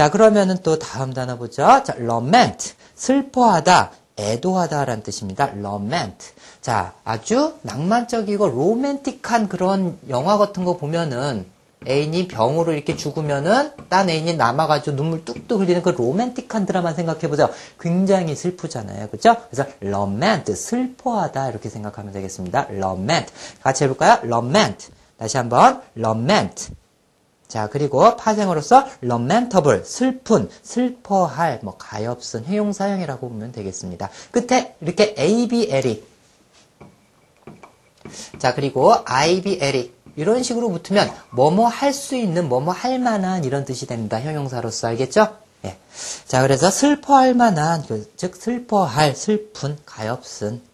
자, 그러면은 또 다음 단어 보죠. 자, lament. 슬퍼하다, 애도하다라는 뜻입니다. lament. 자, 아주 낭만적이고 로맨틱한 그런 영화 같은 거 보면은 애인이 병으로 이렇게 죽으면은 딴 애인이 남아가지고 눈물 뚝뚝 흘리는 그 로맨틱한 드라마 생각해보세요. 굉장히 슬프잖아요. 그죠? 그래서 lament, 슬퍼하다 이렇게 생각하면 되겠습니다. lament. 같이 해볼까요? lament. 다시 한번 lament. 자, 그리고 파생어로서 lamentable, 슬픈, 슬퍼할, 뭐 가엾은 회용 사용이라고 보면 되겠습니다. 끝에 이렇게 ABL이 자, 그리고 IBL이 이런 식으로 붙으면 뭐뭐 할 수 있는, 뭐뭐 할 만한 이런 뜻이 됩니다. 형용사로서 알겠죠? 예. 자, 그래서 슬퍼할 만한, 그, 즉 슬퍼할, 슬픈, 가엾은